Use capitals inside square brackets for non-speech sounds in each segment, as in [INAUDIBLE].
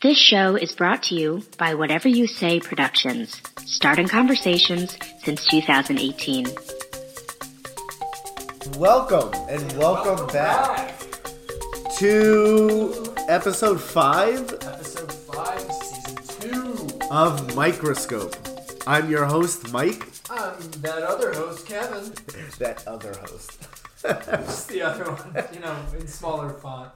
This show is brought to you by Whatever You Say Productions, starting conversations since 2018. Welcome and welcome, back, to episode five Episode 5, Season 2. of Microscope. I'm your host, Mike. I'm that other host, Kevin. [LAUGHS] That other host. [LAUGHS] Just the other one, you know, in smaller font.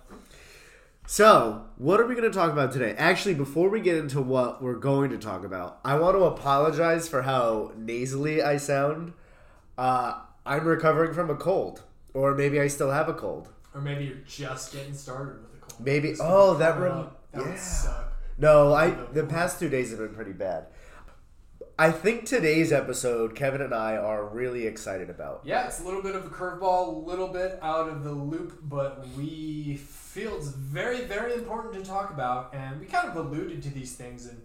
So, what are we going to talk about today? Actually, before we get into what we're going to talk about, I want to apologize for how nasally I sound. Uh, I'm recovering from a cold, or maybe I still have a cold. Or maybe you're just getting started with a cold. Maybe- It's oh, that coming rem- That yeah. would suck. No, I the past two days have been pretty bad. I think today's episode, Kevin and I are really excited about. Yeah, it's a little bit of a curveball, a little bit out of the loop, but we feel it's very, very important to talk about. And we kind of alluded to these things in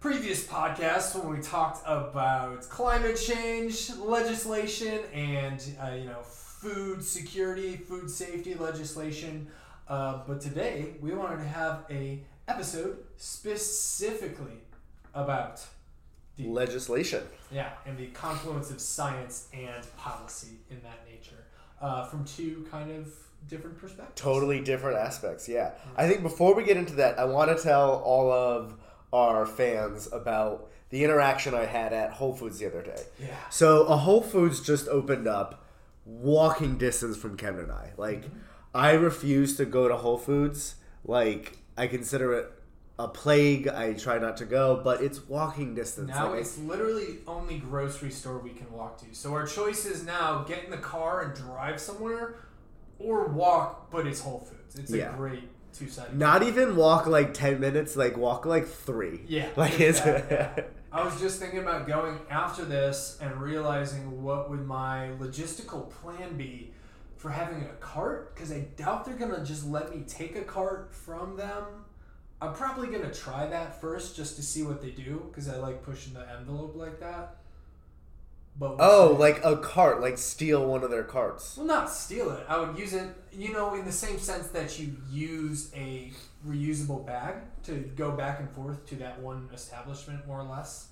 previous podcasts when we talked about climate change legislation and, uh, you know, food security, food safety legislation. Uh, but today we wanted to have a episode specifically about the Legislation. yeah, and the confluence of science and policy in that nature uh, from two kind of different perspectives. Totally different aspects, yeah. Mm-hmm. I think before we get into that, I want to tell all of our fans about the interaction I had at Whole Foods the other day. Yeah. So, a Whole Foods just opened up walking distance from Kevin and I. Like, mm-hmm. I refuse to go to Whole Foods. Like, I consider it a plague. I try not to go, but it's walking distance. Now Like, it's literally only grocery store we can walk to. So our choice is now get in the car and drive somewhere, or walk, but it's Whole Foods. It's Yeah. a great two sided. Not even walk like 10 minutes, like walk like three. Yeah, [LAUGHS] Like it's it's. [LAUGHS] yeah. I was just thinking about going after this and realizing what would my logistical plan be for having a cart because I doubt they're gonna just let me take a cart from them. I'm probably gonna try that first just to see what they do because I like pushing the envelope like that. But oh, like a cart, like steal one of their carts. well, not steal it. I would use it, you know, in the same sense that you use a reusable bag to go back and forth to that one establishment, more or less.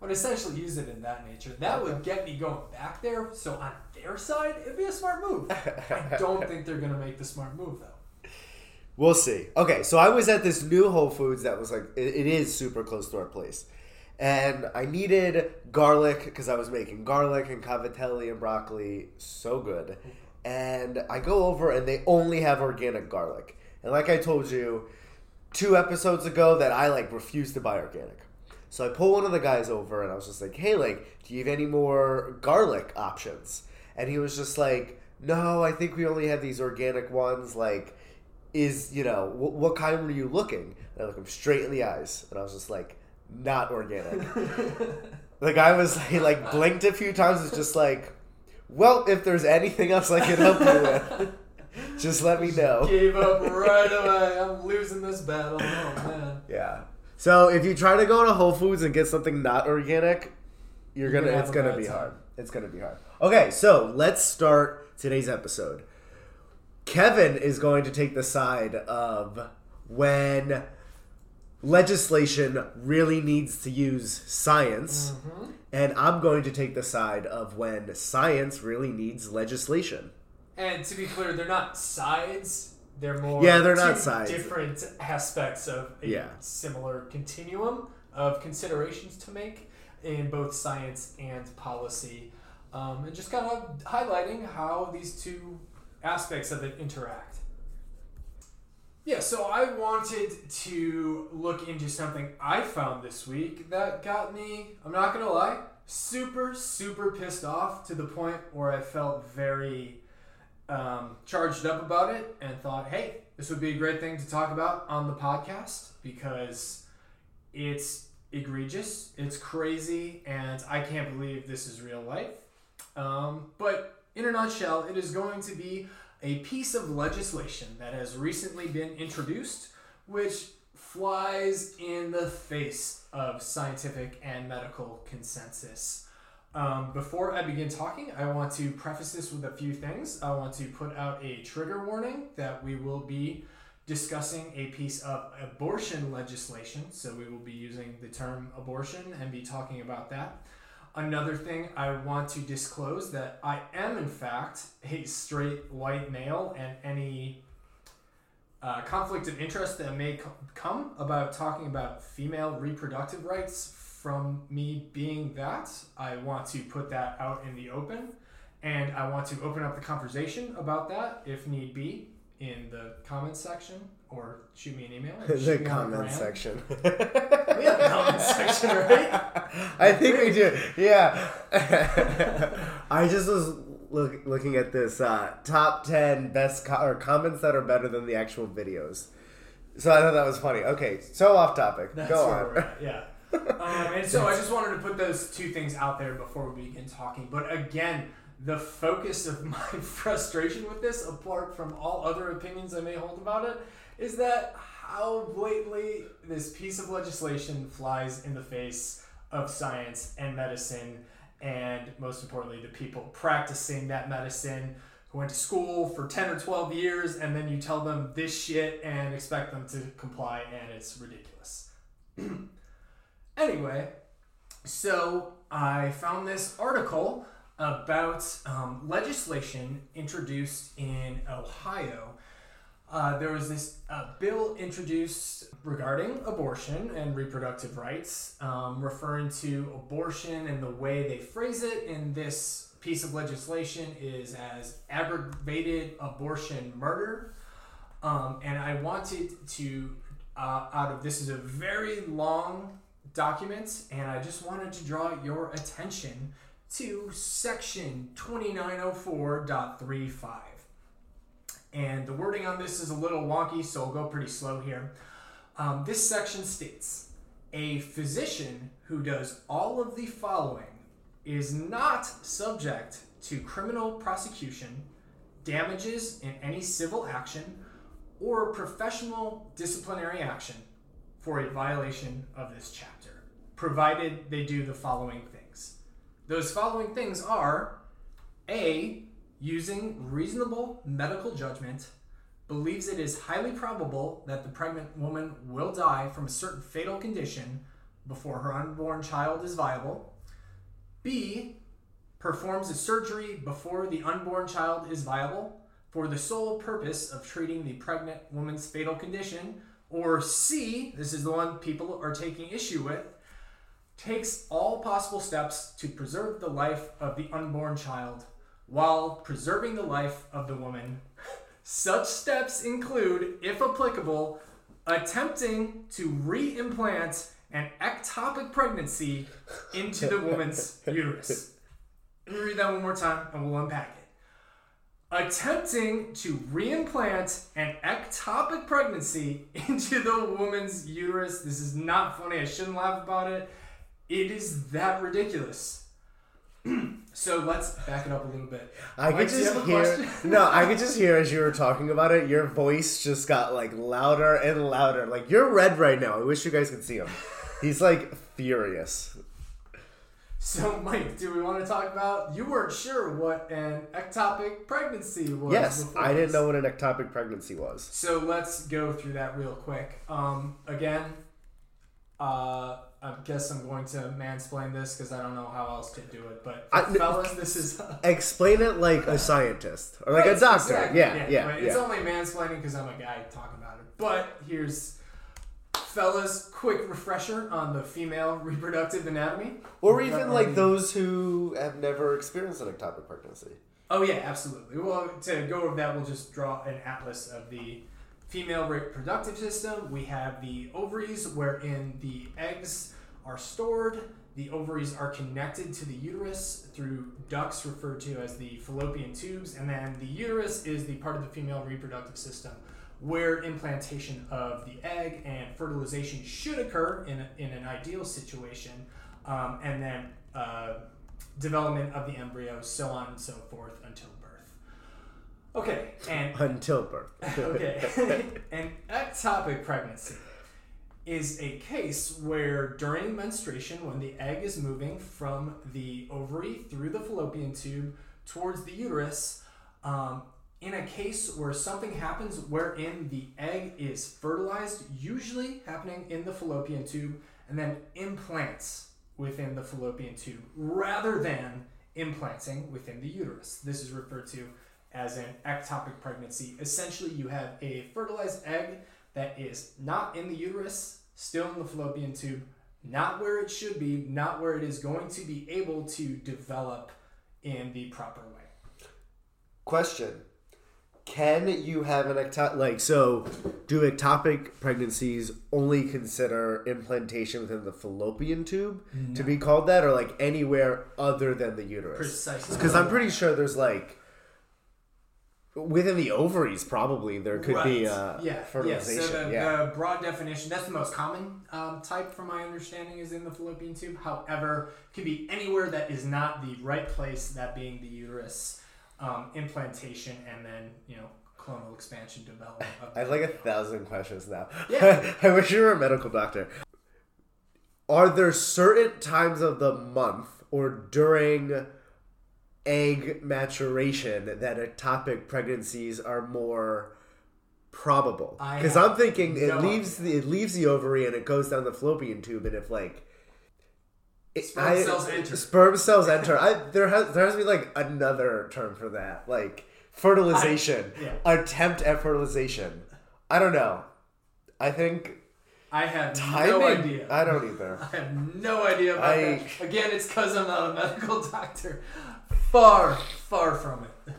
I would essentially use it in that nature. That would get me going back there. So on their side, it'd be a smart move. I don't think they're gonna make the smart move though. We'll see. Okay, so I was at this new Whole Foods that was like, it, it is super close to our place. And I needed garlic because I was making garlic and cavatelli and broccoli. So good. And I go over and they only have organic garlic. And like I told you two episodes ago, that I like refuse to buy organic. So I pull one of the guys over and I was just like, hey, like, do you have any more garlic options? And he was just like, no, I think we only have these organic ones. Like, is, you know, wh- what kind were you looking? And I look him straight in the eyes and I was just like, not organic. [LAUGHS] the guy was he like blinked a few times. It's just like, well, if there's anything else I can help you with, [LAUGHS] just let me know. Gave up right away. [LAUGHS] I'm losing this battle. Oh man. Yeah. So if you try to go to Whole Foods and get something not organic, you're You're gonna, gonna it's gonna be time. hard. It's gonna be hard. Okay, so let's start today's episode. Kevin is going to take the side of when legislation really needs to use science, Mm-hmm. and I'm going to take the side of when science really needs legislation. And to be clear, they're not sides. They're more Yeah, they're not sides. Different aspects of a Yeah. similar continuum of considerations to make in both science and policy, um, and just kind of highlighting how these two aspects of it interact. Yeah, so I wanted to look into something I found this week that got me, I'm not gonna lie, super, super pissed off to the point where I felt very um, charged up about it and thought, hey, this would be a great thing to talk about on the podcast because it's egregious, it's crazy, and I can't believe this is real life. Um, but in a nutshell, it is going to be a piece of legislation that has recently been introduced, which flies in the face of scientific and medical consensus. Um, before I begin talking, I want to preface this with a few things. I want to put out a trigger warning that we will be discussing a piece of abortion legislation. So we will be using the term abortion and be talking about that. Another thing I want to disclose that I am, in fact, a straight white male, and any uh, conflict of interest that may co- come about talking about female reproductive rights from me being that, I want to put that out in the open. And I want to open up the conversation about that if need be in the comments section or shoot me an email. [LAUGHS] the shoot me on comment section. [LAUGHS] We have a comment [LAUGHS] section, right? I think we do. Yeah. I just was look, looking at this uh, top ten best co- or comments that are better than the actual videos. So I thought that was funny. Okay, so off topic. That's Go on. yeah. Um, and so I just wanted to put those two things out there before we begin talking. But again, the focus of my frustration with this, apart from all other opinions I may hold about it, is that how blatantly this piece of legislation flies in the face of science and medicine, and most importantly, the people practicing that medicine who went to school for 10 or 12 years, and then you tell them this shit and expect them to comply, and it's ridiculous. [CLEARS THROAT] Anyway, so I found this article about um, legislation introduced in Ohio. Uh, there was this uh, bill introduced regarding abortion and reproductive rights, um, referring to abortion and the way they phrase it in this piece of legislation is as aggravated abortion murder. Um, and I wanted to, uh, out of this is a very long document, and I just wanted to draw your attention to section 2904.35. And the wording on this is a little wonky, so I'll go pretty slow here. Um, this section states a physician who does all of the following is not subject to criminal prosecution, damages in any civil action, or professional disciplinary action for a violation of this chapter, provided they do the following things. Those following things are A, using reasonable medical judgment, believes it is highly probable that the pregnant woman will die from a certain fatal condition before her unborn child is viable. B, performs a surgery before the unborn child is viable for the sole purpose of treating the pregnant woman's fatal condition. Or C, this is the one people are taking issue with, takes all possible steps to preserve the life of the unborn child while preserving the life of the woman. Such steps include, if applicable, attempting to re-implant an ectopic pregnancy into the woman's [LAUGHS] uterus. Let me read that one more time and we'll unpack it. Attempting to reimplant an ectopic pregnancy [LAUGHS] into the woman's uterus. This is not funny. I shouldn't laugh about it. It is that ridiculous. [CLEARS THROAT] so let's back it up a little bit. I Mike, could just hear. [LAUGHS] no, I could just hear as you were talking about it. Your voice just got like louder and louder. Like you're red right now. I wish you guys could see him. He's like furious. So, Mike, do we want to talk about? You weren't sure what an ectopic pregnancy was. Yes, before I didn't this. know what an ectopic pregnancy was. So let's go through that real quick. Um, again, uh, I guess I'm going to mansplain this because I don't know how else to do it. But I- fellas, this is [LAUGHS] Explain it like a scientist or like a doctor. exactly, Yeah, yeah, but yeah. It's only mansplaining because I'm a guy talking about it. But here's, fellas, quick refresher on the female reproductive anatomy. Or even like those who have never experienced an ectopic pregnancy. Oh yeah, absolutely. Well, to go over that, we'll just draw an atlas of the female reproductive system. We have the ovaries, wherein the eggs are stored. The ovaries are connected to the uterus through ducts referred to as the fallopian tubes, and then the uterus is the part of the female reproductive system where implantation of the egg and fertilization should occur in, in an ideal situation, um, and then uh, development of the embryo, so on and so forth until. Okay, and [LAUGHS] Until birth. okay, [LAUGHS] [LAUGHS] an ectopic pregnancy is a case where during menstruation, when the egg is moving from the ovary through the fallopian tube towards the uterus, um, in a case where something happens wherein the egg is fertilized, usually happening in the fallopian tube, and then implants within the fallopian tube rather than implanting within the uterus. This is referred to as an ectopic pregnancy. Essentially, you have a fertilized egg that is not in the uterus, still in the fallopian tube, not where it should be, not where it is going to be able to develop in the proper way. Question. Can you have an ectopic, like, so do ectopic pregnancies only consider implantation within the fallopian tube to be called that, or like anywhere other than the uterus? Precisely. Because I'm pretty sure there's like, within the ovaries, probably there could be Right. uh, yeah, fertilization. Yeah. So the, yeah. the broad definition, that's the most common um, type, from my understanding, is in the fallopian tube. However, it could be anywhere that is not the right place, that being the uterus, um, implantation, and then you know clonal expansion development. [LAUGHS] I have like a thousand questions now. Yeah. [LAUGHS] I wish you were a medical doctor. Are there certain times of the month or during egg maturation that ectopic pregnancies are more probable? Because I'm thinking it no leaves the it leaves the ovary and it goes down the fallopian tube, and if like it- Sperm cells enter. Sperm cells enter. I, there has there has to be like another term for that, like fertilization, I- yeah. attempt at fertilization. I don't know. I think I have timing. no idea. I don't either. [LAUGHS] I have no idea about I- that. Again, it's because I'm not a medical [LAUGHS] doctor. Far, far from it.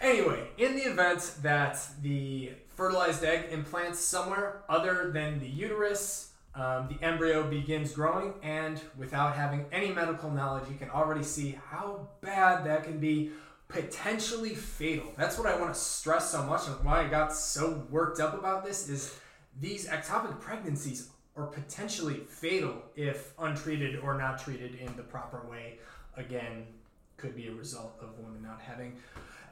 Anyway, in the event that the fertilized egg implants somewhere other than the uterus, um, the embryo begins growing, and without having any medical knowledge, you can already see how bad that can be. Potentially fatal. That's what I want to stress so much, and why I got so worked up about this is these ectopic pregnancies are potentially fatal if untreated or not treated in the proper way. Again, could be a result of women not having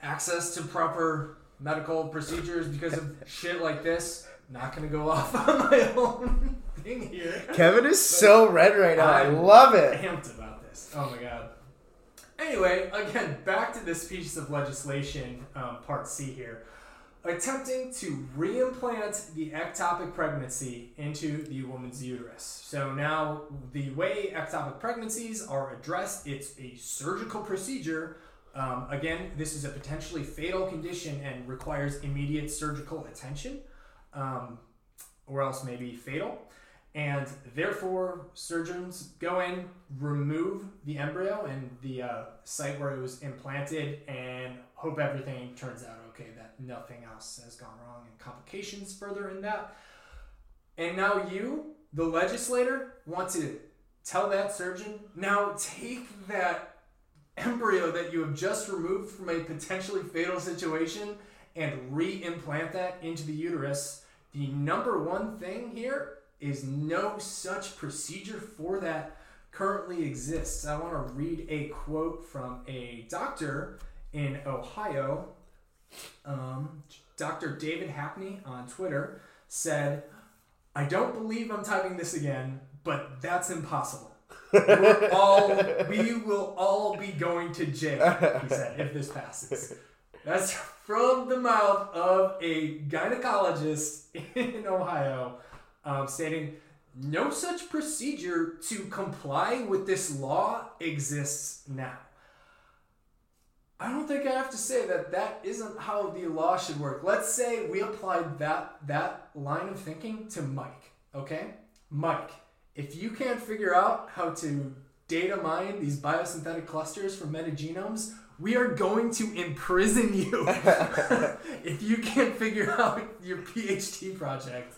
access to proper medical procedures because of [LAUGHS] shit like this. Not gonna go off [LAUGHS] on my own thing here. Kevin is so red right now. I love it. Amped about this. Oh my god. Anyway, again, back to this piece of legislation, um, part C here. Attempting to reimplant the ectopic pregnancy into the woman's uterus. So now, the way ectopic pregnancies are addressed, it's a surgical procedure. Um, again, this is a potentially fatal condition and requires immediate surgical attention, um, or else may be fatal. And therefore, surgeons go in, remove the embryo and the uh, site where it was implanted, and hope everything turns out okay, that nothing else has gone wrong and complications further in that. And now you, the legislator, want to tell that surgeon now take that embryo that you have just removed from a potentially fatal situation and re-implant that into the uterus. The number one thing here is no such procedure for that currently exists. I want to read a quote from a doctor in Ohio. Um, Dr. David Hackney on Twitter said, I don't believe I'm typing this again, but that's impossible. We're all, we will all be going to jail, he said, if this passes. That's from the mouth of a gynecologist in Ohio um, stating no such procedure to comply with this law exists now. I don't think I have to say that that isn't how the law should work. Let's say we applied that that line of thinking to Mike, okay? Mike, if you can't figure out how to data mine these biosynthetic clusters from metagenomes, we are going to imprison you [LAUGHS] [LAUGHS] if you can't figure out your PhD project.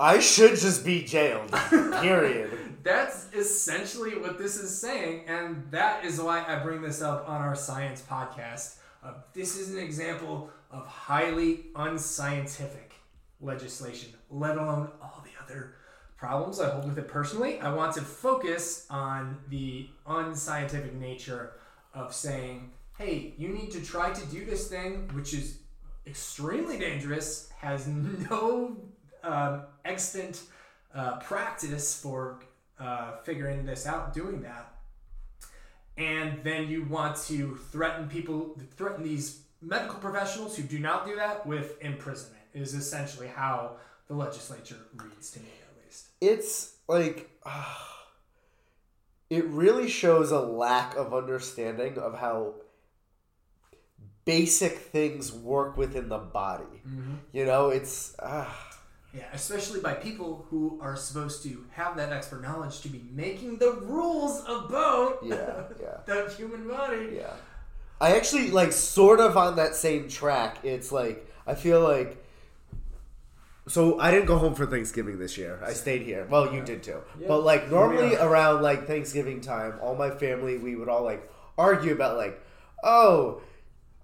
I should just be jailed. [LAUGHS] Period. That's essentially what this is saying, and that is why I bring this up on our science podcast. Uh, this is an example of highly unscientific legislation, let alone all the other problems I hold with it personally. I want to focus on the unscientific nature of saying, hey, you need to try to do this thing, which is extremely dangerous, has [LAUGHS] no um, extant uh, practice for uh, figuring this out, doing that, and then you want to threaten people, threaten these medical professionals who do not do that with imprisonment is essentially how the legislature reads to me at least. It's like [SIGHS] it really shows a lack of understanding of how basic things work within the body. You know, it's uh, Yeah, especially by people who are supposed to have that expert knowledge to be making the rules about yeah, yeah. [LAUGHS] the human body. Yeah. I actually like sort of on that same track. It's like I feel like so I didn't go home for Thanksgiving this year. I stayed here. Well, you did too. Yeah. But like normally Yeah. around like Thanksgiving time, all my family we would all like argue about like, "Oh,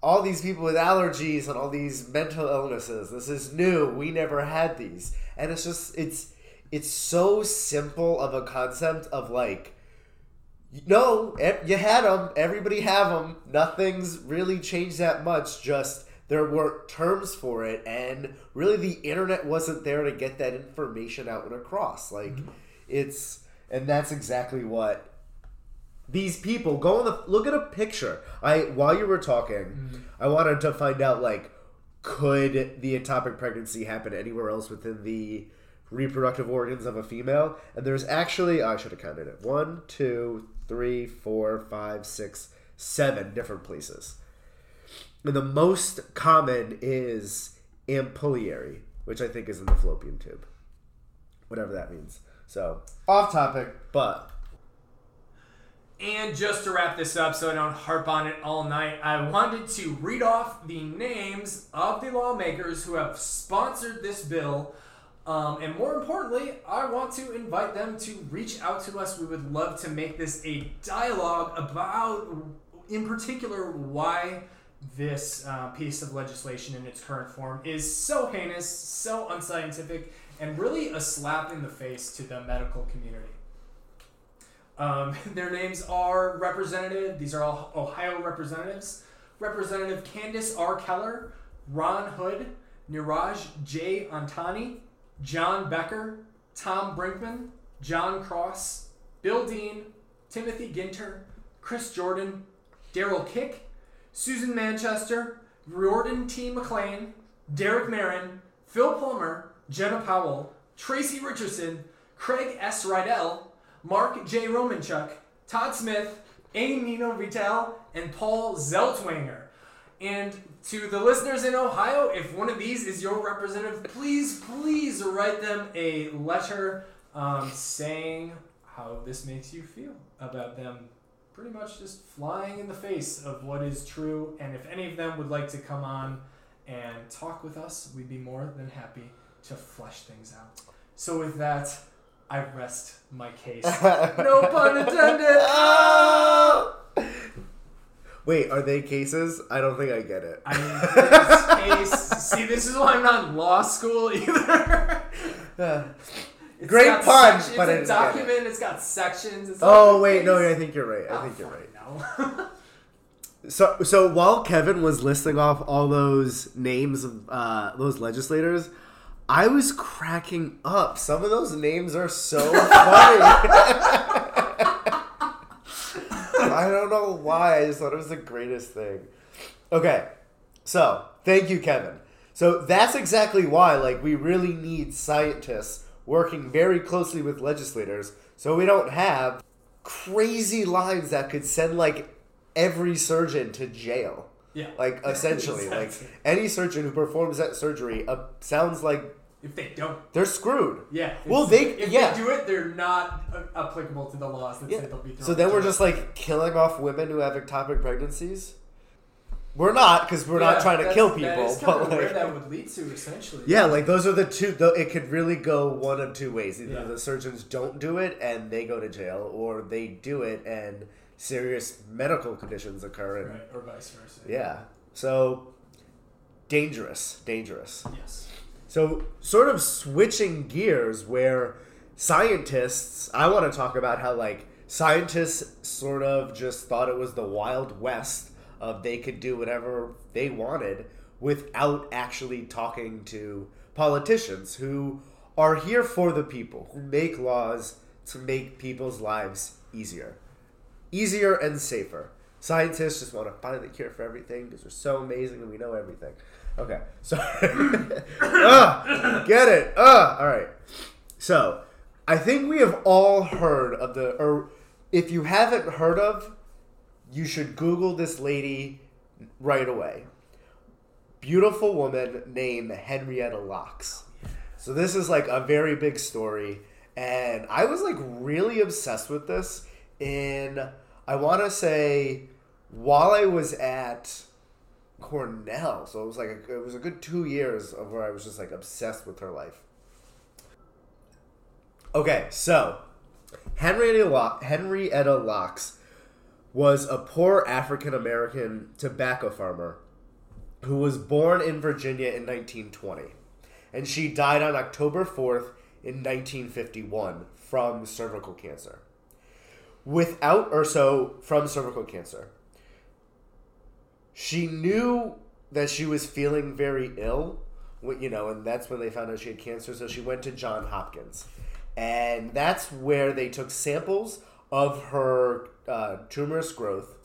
all these people with allergies and all these mental illnesses. This is new. We never had these." And it's just it's it's so simple of a concept of like no, you had them. Everybody have them. Nothing's really changed that much. Just there weren't terms for it, and really the internet wasn't there to get that information out and across. Like mm-hmm. it's, and that's exactly what these people go on the look at a picture. I while you were talking, mm. I wanted to find out like could the ectopic pregnancy happen anywhere else within the reproductive organs of a female? And there's actually I should have counted it. One, two, three, four, five, six, seven different places. And the most common is ampullary, which I think is in the fallopian tube. Whatever that means. So off topic, but And just to wrap this up so I don't harp on it all night, I wanted to read off the names of the lawmakers who have sponsored this bill. Um, and more importantly, I want to invite them to reach out to us. We would love to make this a dialogue about, in particular, why this uh, piece of legislation in its current form is so heinous, so unscientific, and really a slap in the face to the medical community. Um, [LAUGHS] their names are Representative, these are all Ohio representatives. Representative Candice R. Keller, Ron Hood, Niraj J. Antani, John Becker, Tom Brinkman, Jon Cross, Bill Dean, Timothy Ginter, Chris Jordan, Darrell Kick, Susan Manchester, Riordan T. McClain, Derek Merrin, Phil Plummer, Jena Powell, Tracy Richardson, Craig S. Riedel, Mark J. Romanchuk, Todd Smith, Amy Nino Vitale, and Paul Zeltwanger. And to the listeners in Ohio, if one of these is your representative, please, please write them a letter um, saying how this makes you feel about them pretty much just flying in the face of what is true. And if any of them would like to come on and talk with us, we'd be more than happy to flesh things out. So with that, I rest my case. [LAUGHS] no pun intended. Oh! [LAUGHS] Wait, are they cases? I don't think I get it. I mean, [LAUGHS] case. See, this is why I'm not in law school either. It's Great got pun, sec- but it's a didn't it. document. It's got sections. It's oh like a wait, no. I think you're right. I Oh, think you're right. no. So, so while Kevin was listing off all those names of uh, those legislators, I was cracking up. Some of those names are so funny. [LAUGHS] I don't know why. I just thought it was the greatest thing. Okay, so thank you, Kevin. So that's exactly why, like, we really need scientists working very closely with legislators, so we don't have crazy lines that could send like every surgeon to jail. Yeah. Like [LAUGHS] essentially, like any surgeon who performs that surgery uh, sounds like if they don't, they're screwed. yeah. Well, they- if yeah. they do it, they're not uh, applicable to the laws that Yeah. say they'll be. So then we're just like killing off women who have ectopic pregnancies. We're not because we're Yeah, not trying to kill people, is kind but of where that would lead to, essentially. yeah, like those are the two. Though it could really go one of two ways: either Yeah. the surgeons don't do it and they go to jail, or they do it and serious medical conditions occur. Right, or vice versa. yeah, so dangerous, dangerous. Yes. So, sort of switching gears, where scientists, I want to talk about how, like, scientists sort of just thought it was the Wild West of they could do whatever they wanted without actually talking to politicians who are here for the people, who make laws to make people's lives easier. Easier and safer. Scientists just want to find the cure for everything because we're so amazing and we know everything. Okay, [LAUGHS] so Ugh, get it? Ugh. all right. So I think we have all heard of the, or if you haven't heard of, you should Google this lady right away. Beautiful woman named Henrietta Lacks. So this is like a very big story, and I was like really obsessed with this. In I want to say while I was at Cornell, so it was like a, it was a good two years of where I was just like obsessed with her life. Okay, so Henrietta Lo- Henrietta Lacks was a poor African American tobacco farmer who was born in Virginia in 1920. And she died on October 4th in 1951 from cervical cancer. Without, or so, from cervical cancer. She knew that she was feeling very ill, you know, and that's when they found out she had cancer. So she went to John Hopkins. And that's where they took samples of her uh, tumorous growth.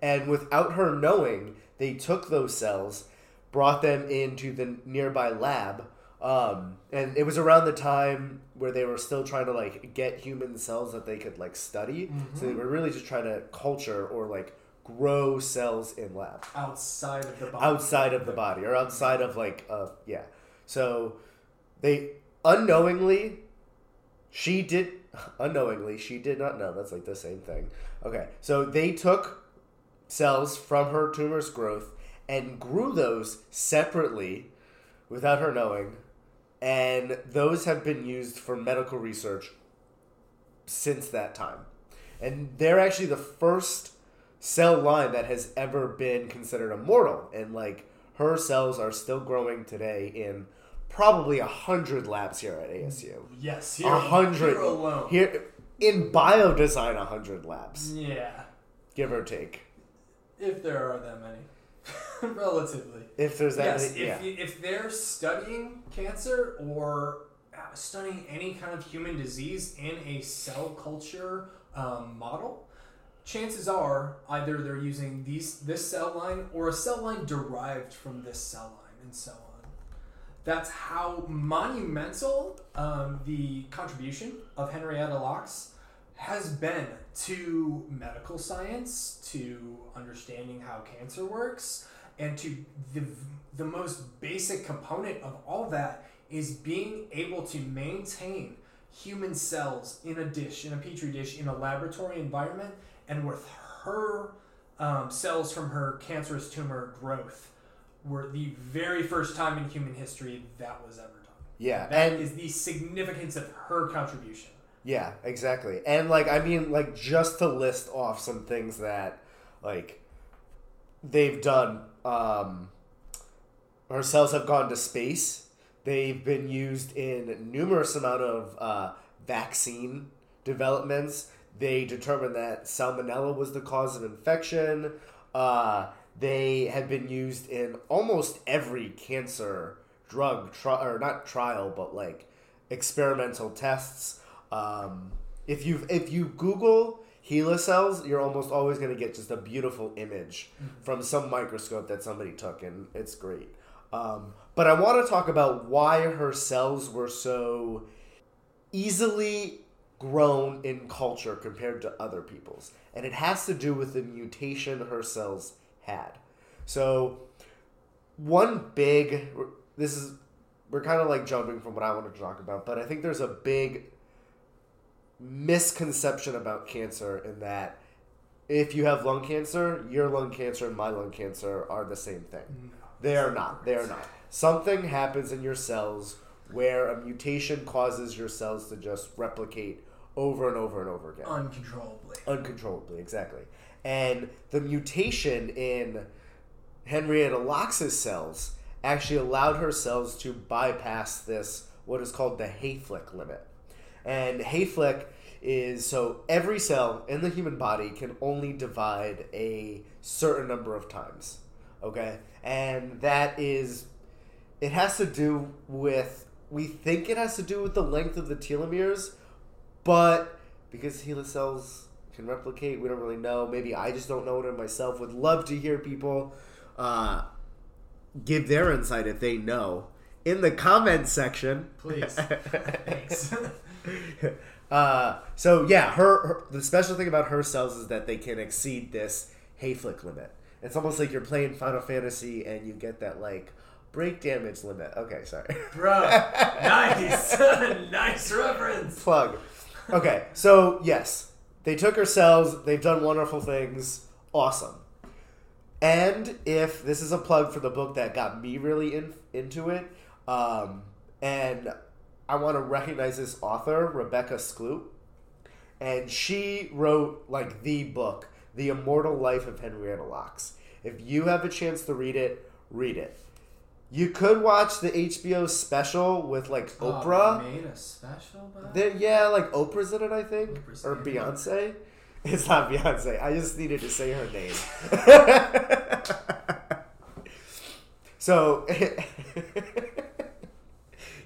And without her knowing, they took those cells, brought them into the nearby lab. Um, and it was around the time where they were still trying to like get human cells that they could like study. So they were really just trying to culture or like grow cells in lab outside of the body. outside of the body or outside of like uh yeah. So they unknowingly she did [LAUGHS] unknowingly she did not know. That's like the same thing. Okay. So they took cells from her tumor's growth and grew those separately without her knowing and those have been used for medical research since that time. And they're actually the first cell line that has ever been considered immortal and like her cells are still growing today in probably a hundred labs here at asu Yes, here, a hundred. here alone. here in biodesign a hundred labs. Yeah, give or take. If there are that many, [LAUGHS] relatively. if there's that yes, many, if, yeah you- if they're studying cancer or uh, studying any kind of human disease in a cell culture um, model, chances are either they're using these this cell line or a cell line derived from this cell line, and so on. That's how monumental um, the contribution of Henrietta Lacks has been to medical science, to understanding how cancer works, and to the, the most basic component of all that is being able to maintain human cells in a dish, in a petri dish, in a laboratory environment, and with her um, cells from her cancerous tumor growth were the very first time in human history that was ever done. yeah That and is the significance of her contribution. Yeah, exactly. And like I mean like just to list off some things that like they've done um our cells have gone to space. They've been used in numerous amount of uh, vaccine developments. They determined that salmonella was the cause of infection. Uh, they have been used in almost every cancer drug tri- or not trial, but like experimental tests. Um, if you if you Google HeLa cells, you're almost always going to get just a beautiful image from some microscope that somebody took, and it's great. Um, but I want to talk about why her cells were so easily grown in culture compared to other people's, and it has to do with the mutation her cells had. So, one big this is we're kind of like jumping from what I wanted to talk about, but I think there's a big misconception about cancer in that if you have lung cancer, your lung cancer and my lung cancer are the same thing. They are not. They are not. Something happens in your cells where a mutation causes your cells to just replicate over and over and over again Uncontrollably. uncontrollably exactly and the mutation in henrietta lacks' cells actually allowed her cells to bypass this what is called the hayflick limit and hayflick is so every cell in the human body can only divide a certain number of times okay and that is it has to do with we think it has to do with the length of the telomeres but because HeLa cells can replicate. We don't really know. Maybe I just don't know it in myself. Would love to hear people uh, give their insight if they know in the comment section. Please. [LAUGHS] Thanks. [LAUGHS] [LAUGHS] uh, so yeah, her, her the special thing about her cells is that they can exceed this Hayflick limit. It's almost like you're playing Final Fantasy and you get that like break damage limit. Okay, sorry. Bro, nice. [LAUGHS] [LAUGHS] nice reference. Plug. Okay, so yes, they took her cells. They've done wonderful things. Awesome. And if this is a plug for the book that got me really in, into it, um, and I want to recognize this author, Rebecca Skloot, and she wrote like the book, The Immortal Life of Henrietta Lacks. If you have a chance to read it, read it. You could watch the HBO special with like oh, Oprah. Oh, made a special about There, yeah, like Oprah's in it, I think, Oprah's or in it. Beyonce. It's not Beyonce. I just needed to say her name. [LAUGHS] so, [LAUGHS]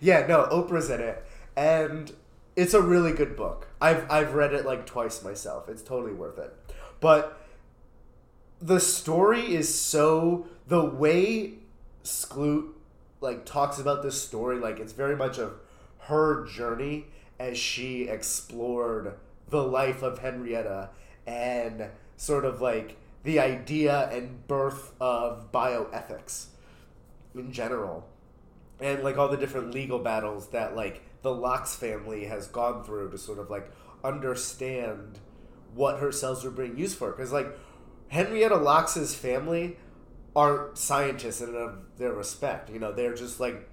yeah, no, Oprah's in it, and it's a really good book. I've I've read it like twice myself. It's totally worth it. But the story is so the way Skloot like talks about this story like it's very much of her journey as she explored the life of Henrietta and sort of like the idea and birth of bioethics in general and like all the different legal battles that like the Lacks family has gone through to sort of like understand what her cells were being used for. Because like Henrietta Lacks' family aren't scientists in of their respect you know they're just like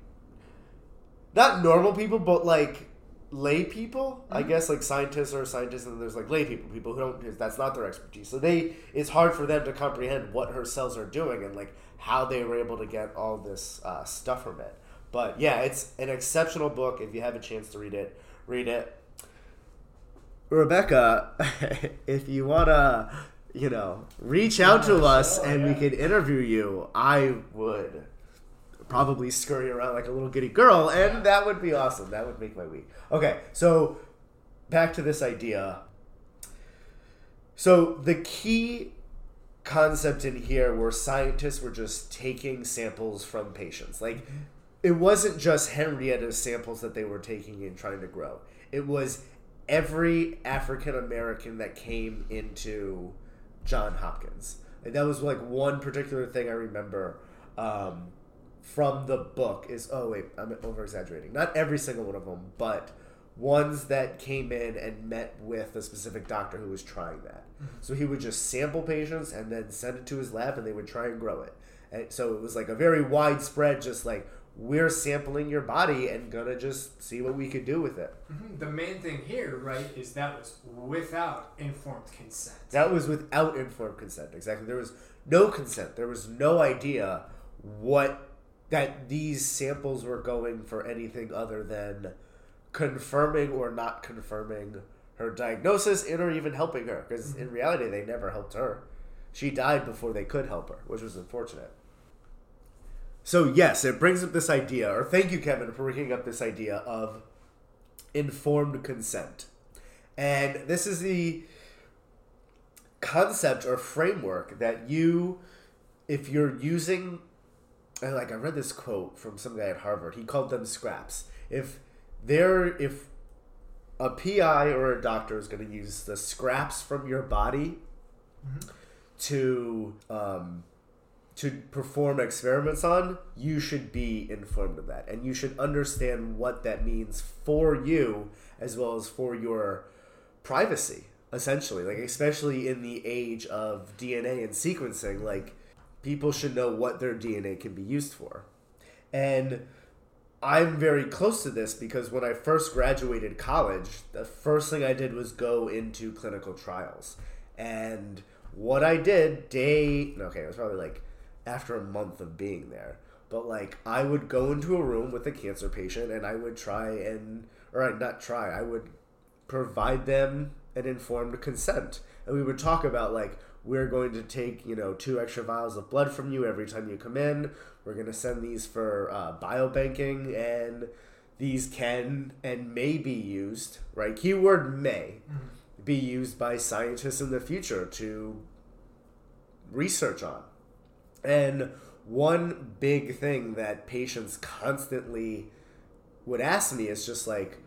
not normal people but like lay people i guess. Like scientists are scientists and there's like lay people people who don't that's not their expertise. So they it's hard for them to comprehend what her cells are doing and like how they were able to get all this uh, stuff from it but yeah it's an exceptional book if you have a chance to read it read it rebecca [LAUGHS] if you want to you know reach out to us and we yeah. could interview you i would probably scurry around like a little giddy girl, and that would be awesome. That would make my week. Okay, so back to this idea. So the key concept in here where scientists were just taking samples from patients. Like it wasn't just Henrietta's samples that they were taking and trying to grow. It was every African American that came into John Hopkins. And that was like one particular thing I remember um, from the book is oh wait I'm over exaggerating. Not every single one of them, but ones that came in and met with a specific doctor who was trying that. So he would just sample patients and then send it to his lab, and they would try and grow it. And so it was like a very widespread, just like we're sampling your body and gonna just see what we could do with it. Mhm. The main thing here, right, is that was without informed consent. That was without informed consent. Exactly. There was no consent. There was no idea what that these samples were going for anything other than confirming or not confirming her diagnosis and or even helping her because in reality they never helped her. She died before they could help her, which was unfortunate. So yes, it brings up this idea, or thank you, Kevin, for bringing up this idea of informed consent. And this is the concept or framework that you, if you're using, and like I read this quote from some guy at Harvard, he called them scraps. If they're, if a PI or a doctor is going to use the scraps from your body to, um, to perform experiments on, you should be informed of that. And you should understand what that means for you as well as for your privacy, essentially. Like, especially in the age of DNA and sequencing, like, people should know what their DNA can be used for. And I'm very close to this because when I first graduated college, the first thing I did was go into clinical trials. And what I did day okay, it was probably like after a month of being there. But like I would go into a room with a cancer patient and I would try and or I'd not try, I would provide them an informed consent. And we would talk about like we're going to take, you know, two extra vials of blood from you every time you come in. We're going to send these for uh, biobanking and these can and may be used, right? Keyword may. be used by scientists in the future to research on. And one big thing that patients constantly would ask me is just like,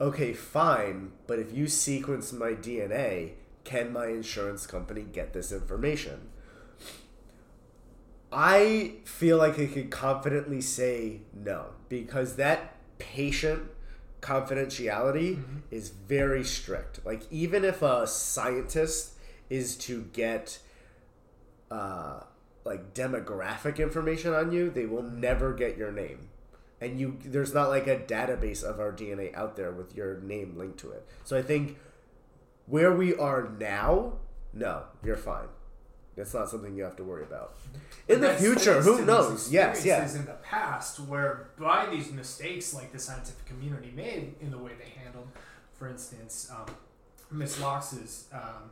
okay, fine, but if you sequence my DNA, can my insurance company get this information? I feel like I could confidently say no because that patient confidentiality mm-hmm. is very strict. Like, even if a scientist is to get uh, like demographic information on you, they will never get your name. And you there's not like a database of our DNA out there with your name linked to it. So I think where we are now, no, you're fine. That's not something you have to worry about. In the future, who knows? Yes, yes. In the past, where by these mistakes, like the scientific community made in the way they handled, for instance, um, Miss Lacks' um,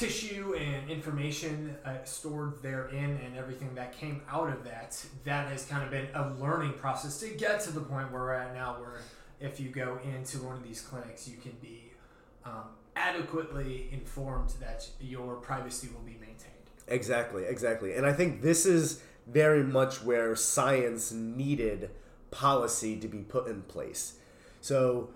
tissue and information uh, stored therein and everything that came out of that that has kind of been a learning process to get to the point where we're at now where if you go into one of these clinics you can be um, adequately informed that your privacy will be maintained. Exactly exactly. And i think this is very much where science needed policy to be put in place. So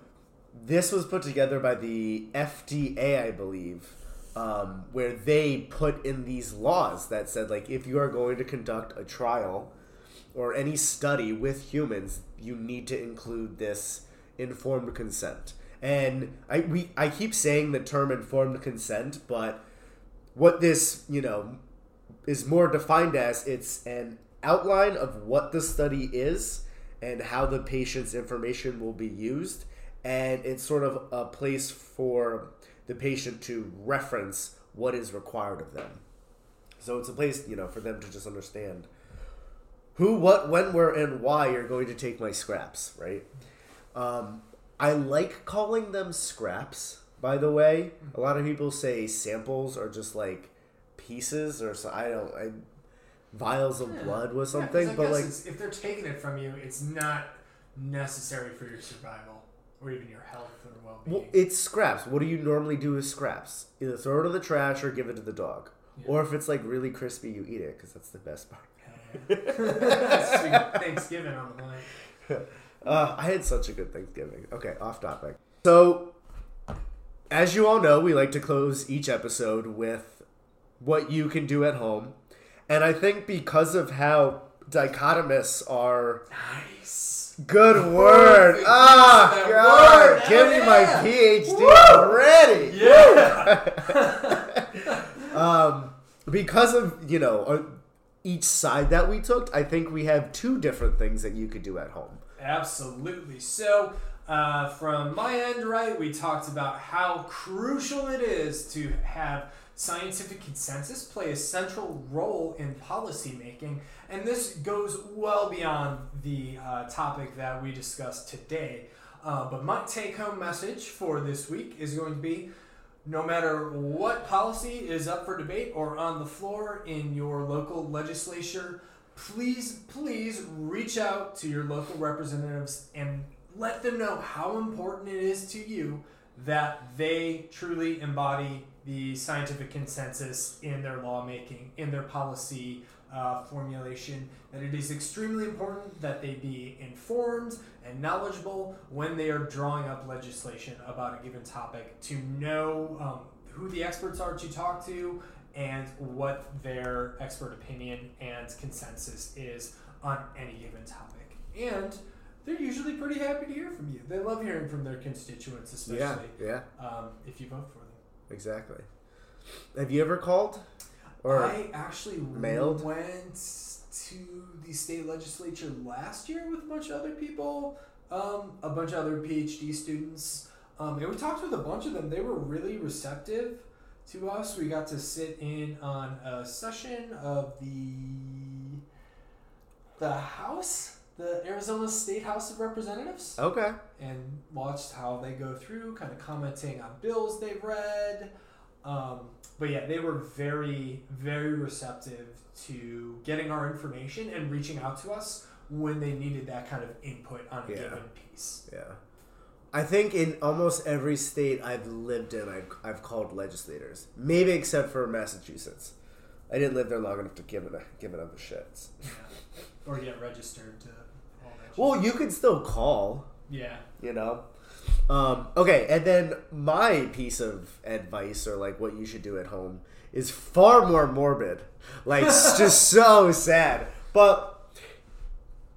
this was put together by the fda i believe um, where they put in these laws that said like if you are going to conduct a trial or any study with humans, you need to include this informed consent. And I we I keep saying the term informed consent, but what this you know is more defined as it's an outline of what the study is and how the patient's information will be used and it's sort of a place for the patient to reference what is required of them. So it's a place, you know, for them to just understand who, what, when, where, and why you're going to take my scraps, right? Um, I like calling them scraps, by the way. A lot of people say samples are just like pieces or so. I don't. I, vials of yeah. blood was something, yeah, but like if they're taking it from you, it's not necessary for your survival or even your health well-being. Well, it's scraps. What do you normally do with scraps? Either throw it in the trash or give it to the dog. Yeah. Or if it's like really crispy, you eat it because that's the best part. [LAUGHS] Thanksgiving on the line. [LAUGHS] Uh, I had such a good Thanksgiving. Okay, off topic. So, as you all know, we like to close each episode with what you can do at home. And I think because of how dichotomous our nice Good word. Ah, God. Word. Give me my PhD already. Yeah. [LAUGHS] um, because of, you know, uh, each side that we took, I think we have two different things that you could do at home. Absolutely. So, uh, from my end, right, we talked about how crucial it is to have scientific consensus play a central role in policymaking, and this goes well beyond the uh, topic that we discussed today. Uh, but my take home message for this week is going to be no matter what policy is up for debate or on the floor in your local legislature, please, please reach out to your local representatives and let them know how important it is to you that they truly embody the scientific consensus in their lawmaking, in their policy uh, formulation, that it is extremely important that they be informed and knowledgeable when they are drawing up legislation about a given topic to know um, who the experts are to talk to and what their expert opinion and consensus is on any given topic. And they're usually pretty happy to hear from you. They love hearing from their constituents, especially yeah, yeah. Um, if you vote for them. Exactly. Have you ever called? Or I actually mailed? went to the state legislature last year with a bunch of other people, um, a bunch of other PhD students, um, and we talked with a bunch of them. They were really receptive to us. We got to sit in on a session of the the House, the Arizona State House of Representatives. Okay. And watched how they go through, kind of commenting on bills they've read. Um, but yeah, they were very, very receptive to getting our information and reaching out to us when they needed that kind of input on a yeah. given piece. Yeah. I think in almost every state I've lived in, I've, I've called legislators. Maybe except for Massachusetts. I didn't live there long enough to give it a, give it up a shits. Yeah. Or get registered to all that. Well, you can still call, yeah. you know. Um, okay, and then my piece of advice, or like what you should do at home, is far more morbid. Like it's [LAUGHS] just so sad. But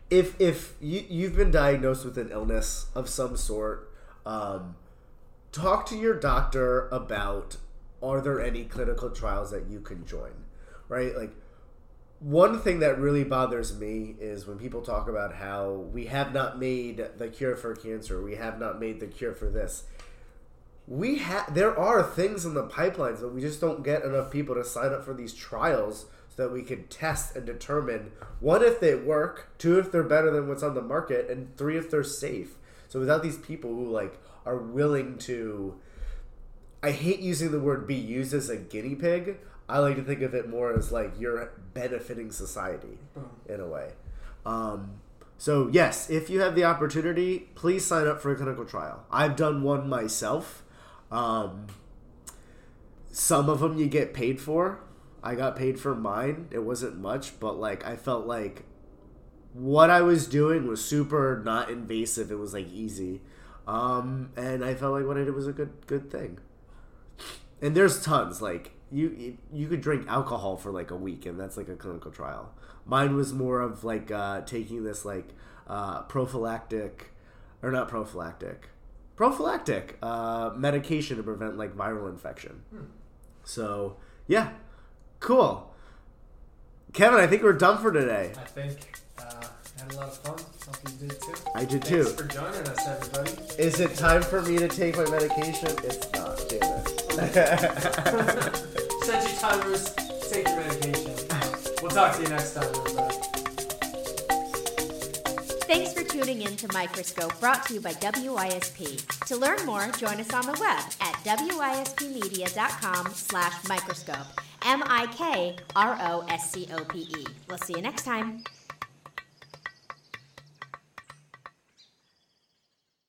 if if you you've been diagnosed with an illness of some sort, um, talk to your doctor about are there any clinical trials that you can join, right? Like one thing that really bothers me is when people talk about how we have not made the cure for cancer, we have not made the cure for this. We have there are things in the pipelines, but we just don't get enough people to sign up for these trials so that we can test and determine one if they work, two if they're better than what's on the market, and three if they're safe. So without these people who like are willing to I hate using the word be used as a guinea pig. I like to think of it more as like you're benefiting society Boom. in a way. Um, so yes, if you have the opportunity, please sign up for a clinical trial. I've done one myself. Um, some of them you get paid for. I got paid for mine. It wasn't much, but like I felt like what I was doing was super not invasive. It was like easy, um, and I felt like what I did was a good good thing. And there's tons like you you- could drink alcohol for like a week, and that's like a clinical trial. Mine was more of like uh, taking this like uh, prophylactic, or not prophylactic, prophylactic uh, medication to prevent like viral infection. So yeah, cool. Kevin, I think we're done for today. I think uh, had a lot of fun. Hope you did too. I did Thanks too. for joining us, everybody. Is it time for me to take my medication? It's not. Damn it. Set your timers. Take your medication. We'll talk to you next time, everybody. Thanks for tuning in to Mikroscope, brought to you by WISP. To learn more, join us on the web at wispmedia.com slash microscope. M-I-K-R-O-S-C-O-P-E. We'll see you next time.